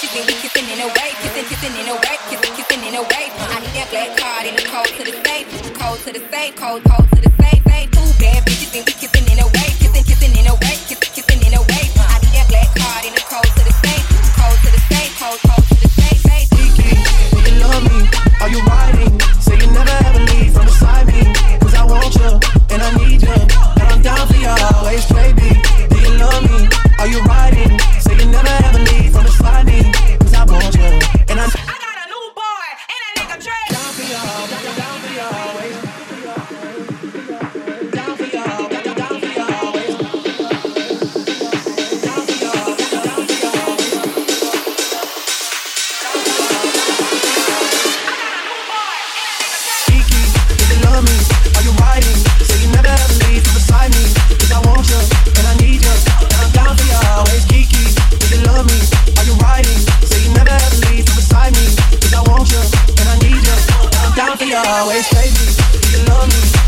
Kissing, we kissing in a way, kissing, kissing in a way, kissing, kissing in a way. I need that black card in the cold to the safe, cold to the safe, cold, cold to the safe, safe. Two bad bitches and we kissing in a way, kissing, kissing in a way, kissing, kissing in a way. I need that black card in the cold to the happy always, baby. You love me.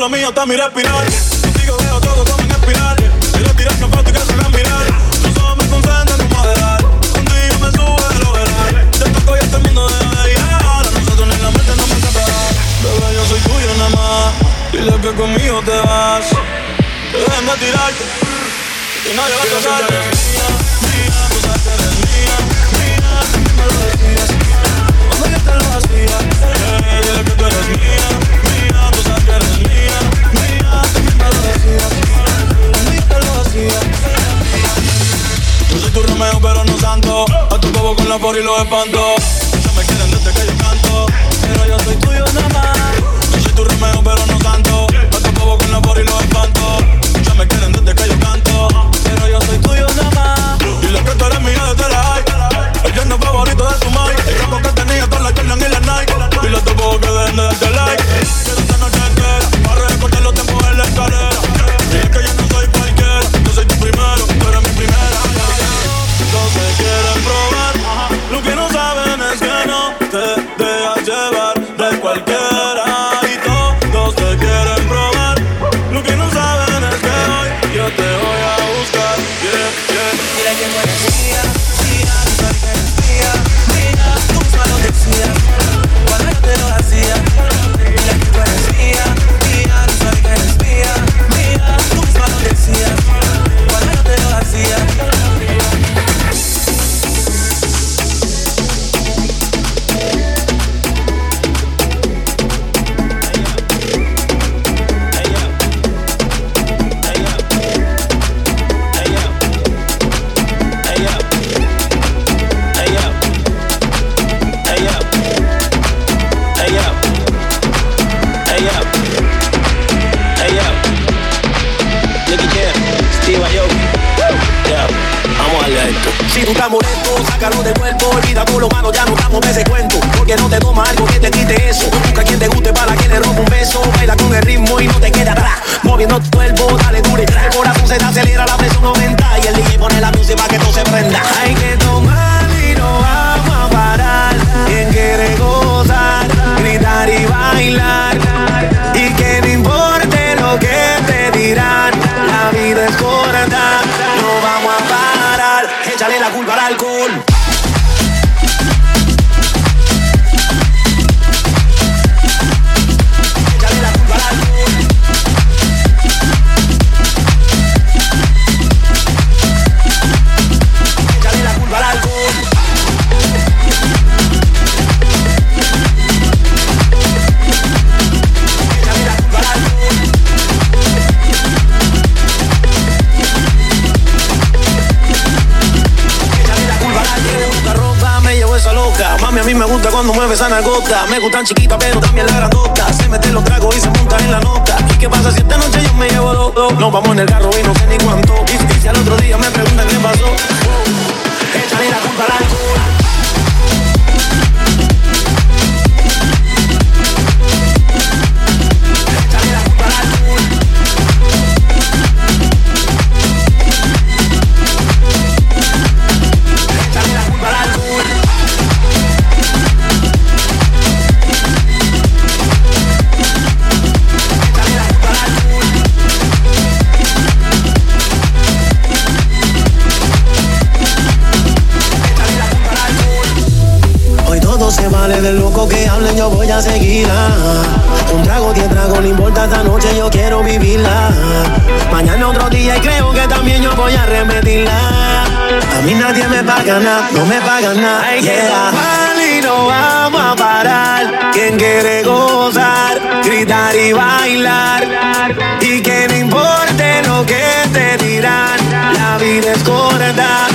lo mío está mi respirar. Contigo veo todo como en espiral. Quiero tirar que foto y que se mirar. Tus ojos me concentran en moderar. Contigo me sube el overall. Te toco y este mundo de ir. Ahora nosotros ni la mente no me separar. Bebé, yo soy tuyo nada más. Dile que conmigo te vas. Déjame tirarte. Y nadie va a casarte. espanto cuerpo, olvídate los ya no damos ese cuento. Porque no te toma algo que te quite eso. Busca quien te guste para que le rompa un beso. Baila con el ritmo y no te queda atrás. Moviendo tu cuerpo, dale duro y trae. El corazón se te acelera, la presión aumenta. Y el DJ pone la música para que todo se prenda. Hay que tomar y no vamos a parar. Quien quiere gozar, gritar y bailar. Y que no importe lo que te dirán. La vida es corta, no vamos a parar. Échale la culpa al alcohol. Gusta cuando mueve esa nalgota. Me gustan chiquitas, pero también la grandota. Se mete los tragos y se monta en la nota. ¿Y qué pasa si esta noche yo me llevo dos? Nos vamos en el carro y no sé ni cuánto. Y si al otro día me preguntan qué pasó, se vale del loco que hablen, yo voy a seguirla. Un trago, diez tragos, no importa esta noche, yo quiero vivirla. Mañana otro día y creo que también yo voy a repetirla. A mí nadie me paga nada, no me paga nada. Yeah. y no vamos a parar. Quien quiere gozar, gritar y bailar. Y que no importe lo que te dirán. La vida es corta,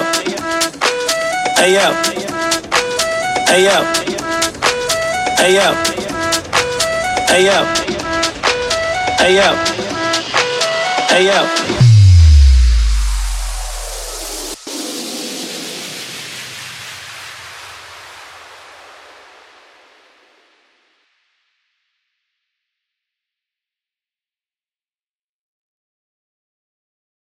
yo. Hey yo. Hey yo. Hey yo. Hey yo. Hey yo. Hey yo.